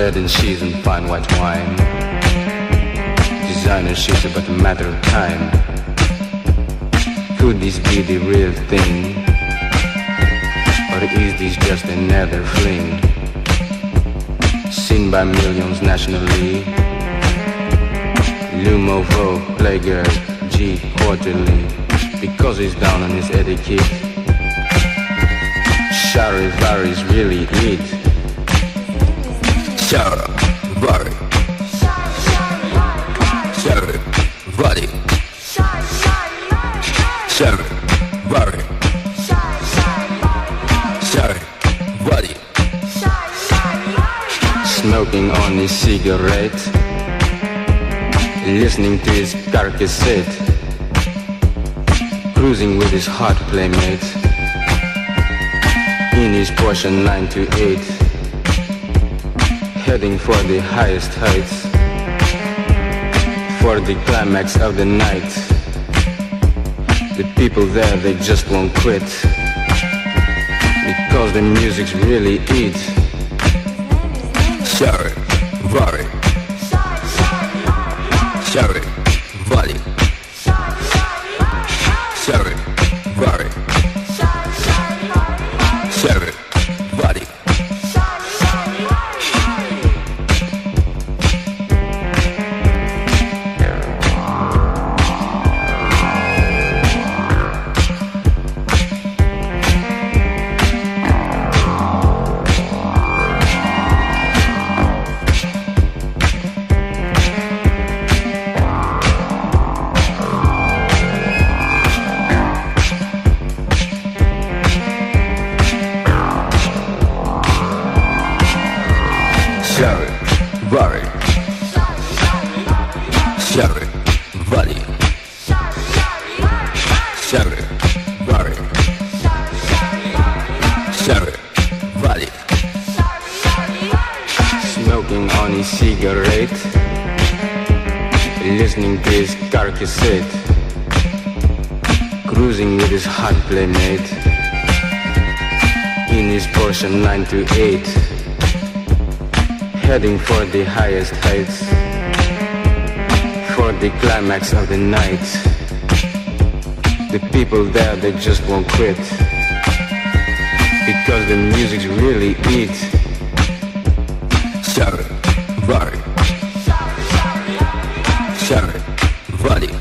Some bread and fine white wine. Designer shit about a matter of time. Could this be the real thing? Or is this just another fling? Seen by millions nationally. Lumovo, Playgirl, G quarterly. Because he's down on his etiquette. Charivaris really it. Shara, Vari. Shara, Vari. Shara, Vari. Shara, Vari. Smoking on his cigarette Listening to his car cassette Cruising with his hot playmate In his Porsche 928 Heading for the highest heights For the climax of the night The people there, they just won't quit Because the music's really it Vari. Shara, Vari. The highest heights For the climax of the night The people there, they just won't quit Because the music's really it Shara, Vari. Shara, Vari.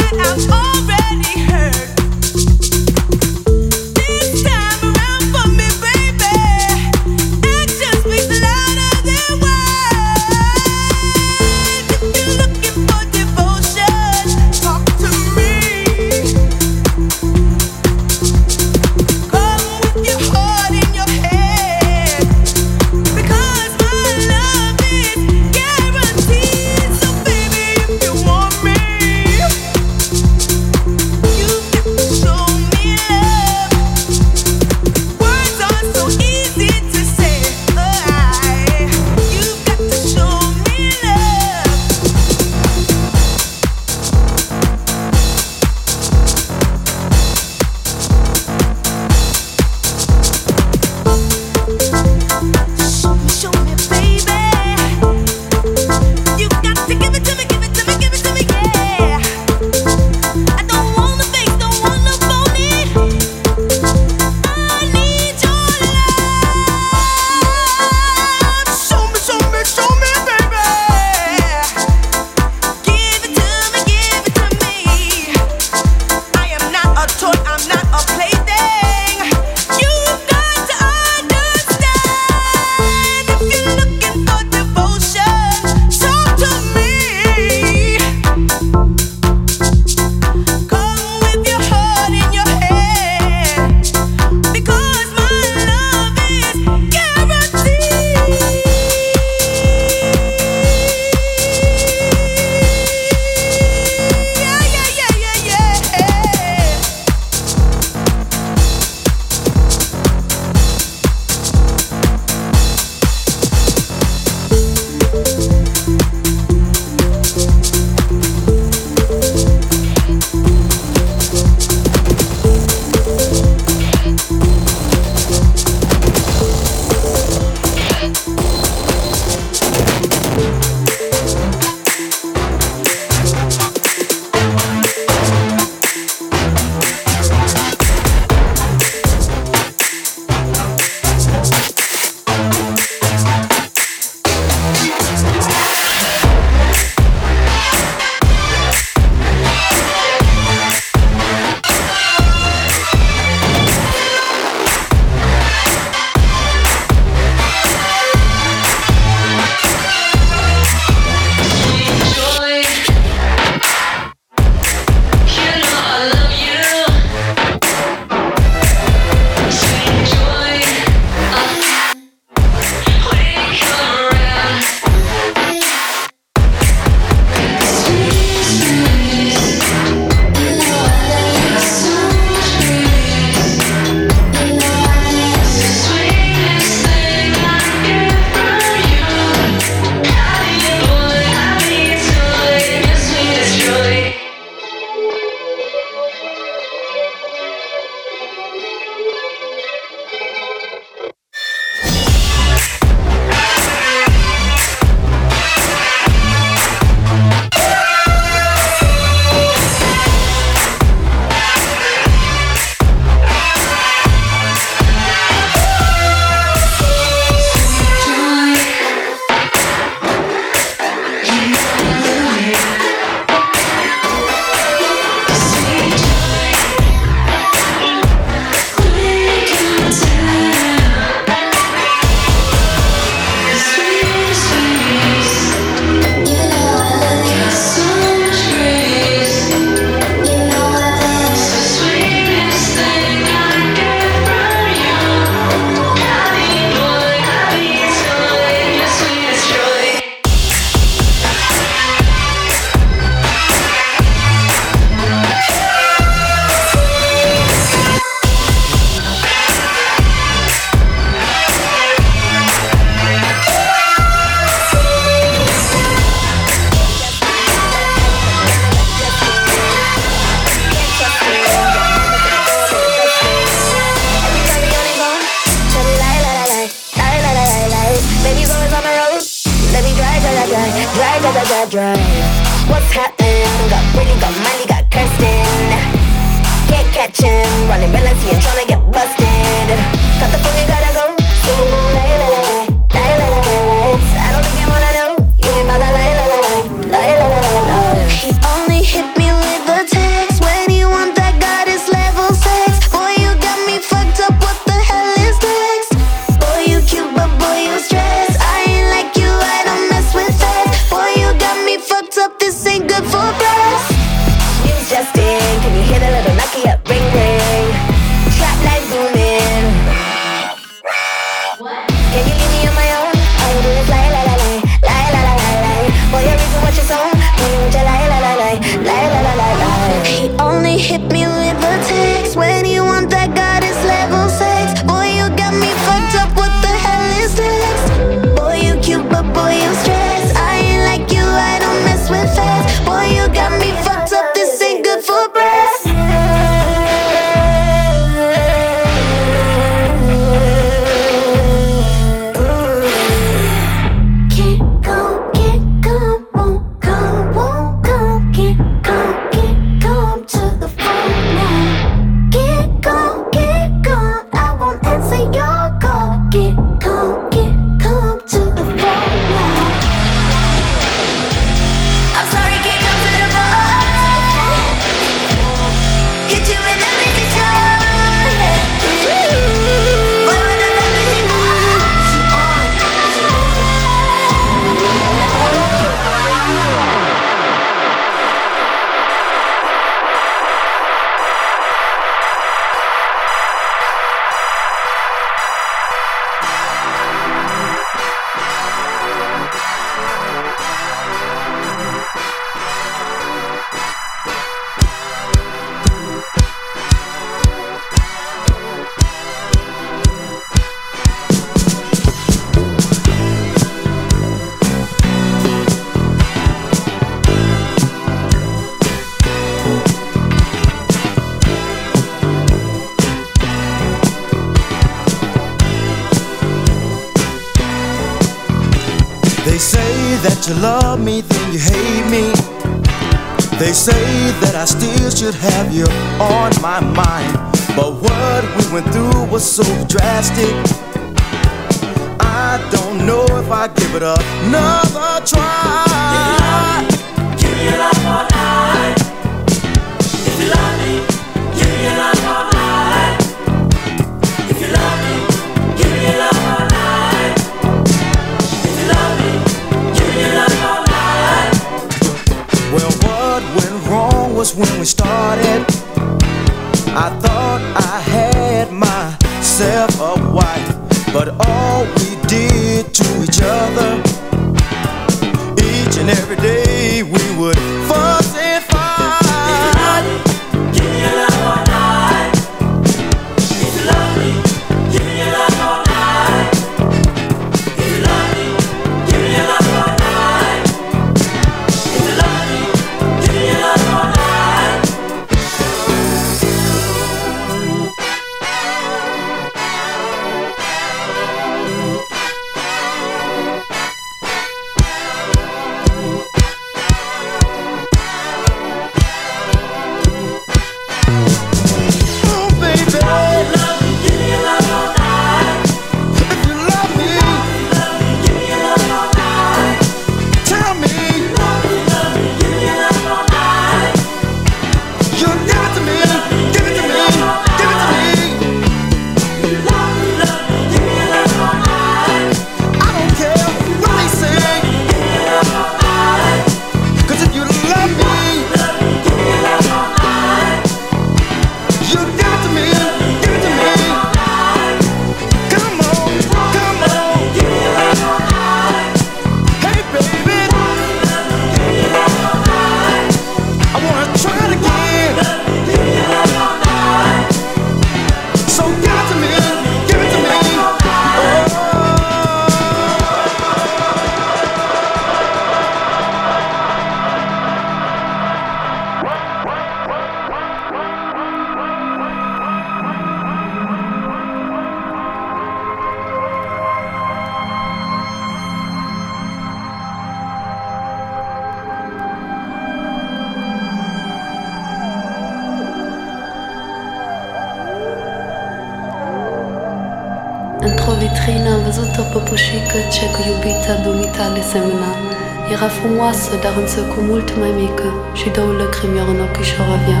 Era frumoasă, dar însă cu mult mai mică și două lăcrimi în ochișor avea.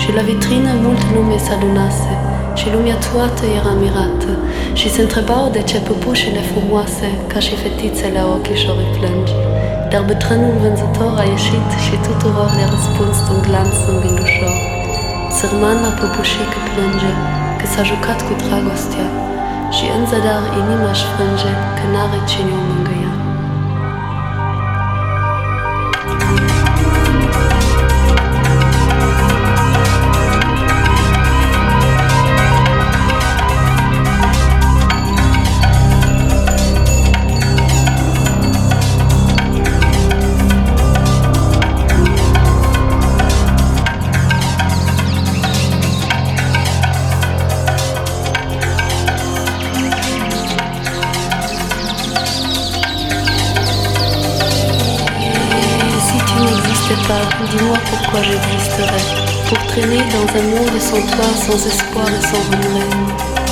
Și la vitrină mult lume s-adunase și lumea toată era mirată și se întrebau de ce păpușile frumoase ca și fetițele au ochișorii plângi. Dar bătrânul vânzător a ieșit și tuturor le-a răspuns un glans zâmbind ușor. Sărmana păpușică plânge că s-a jucat cu dragostea și în zadar inima își frânge că n-are cine o dis-moi pourquoi j'existerais. Pour traîner dans un monde sans toi, sans espoir et sans regret.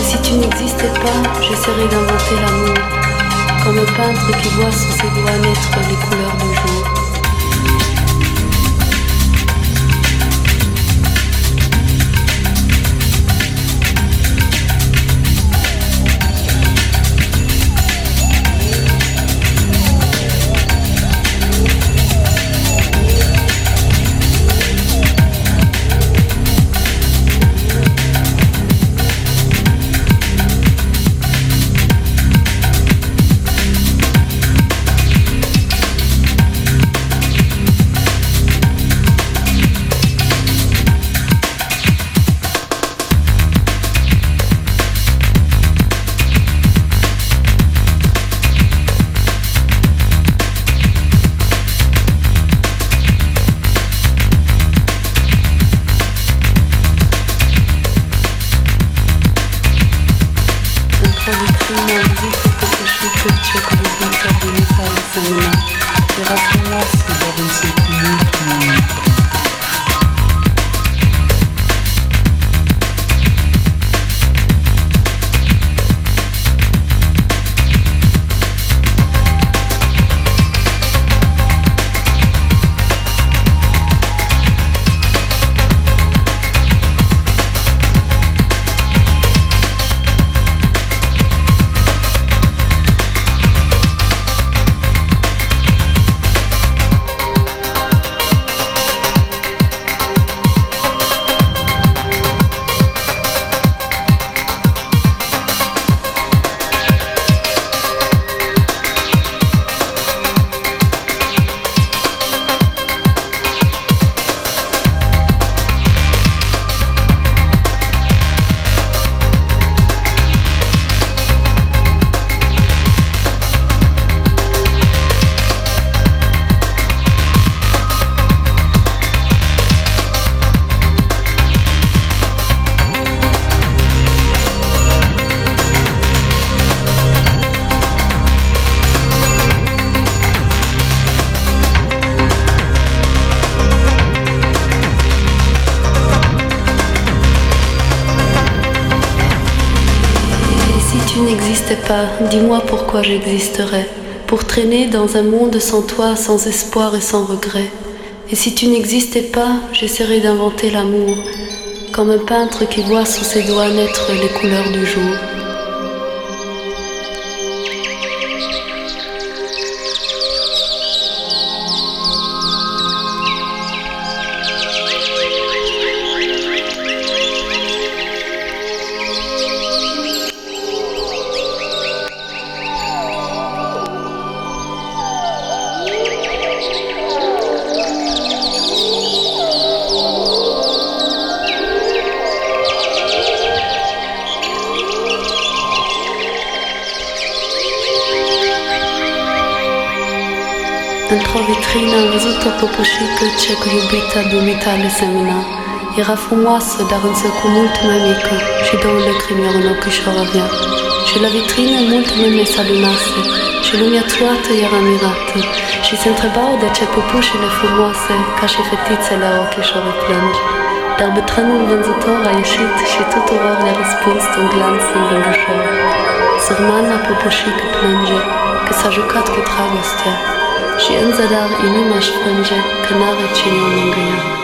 Et si tu n'existais pas, j'essaierais d'inventer l'amour. Comme un peintre qui voit sous ses doigts naître les couleurs du jour. Dis-moi pourquoi j'existerais. Pour traîner dans un monde sans toi, sans espoir et sans regret. Et si tu n'existais pas, j'essaierais d'inventer l'amour. Comme un peintre qui voit sous ses doigts naître les couleurs du jour. Într-o vitrină am văzut o păpușică ce cu iubita dumita le semăna. Era frumoasă, dar însă cu mult mai mică și două lacrimi în ochișor avea. Și la vitrină mult lume s-adunase și lumea toată era mirată și se întrebau de ce păpușile frumoase ca și fetițele au ochișorii plângi. dar betrenul vânzător a ieșit și tuturor le-a răspuns un glanț învândășor. Sărmana popoșii că plânge, că s-a jucat cu dragostea și în zadar inima își frânge că n-are cine o mângâia.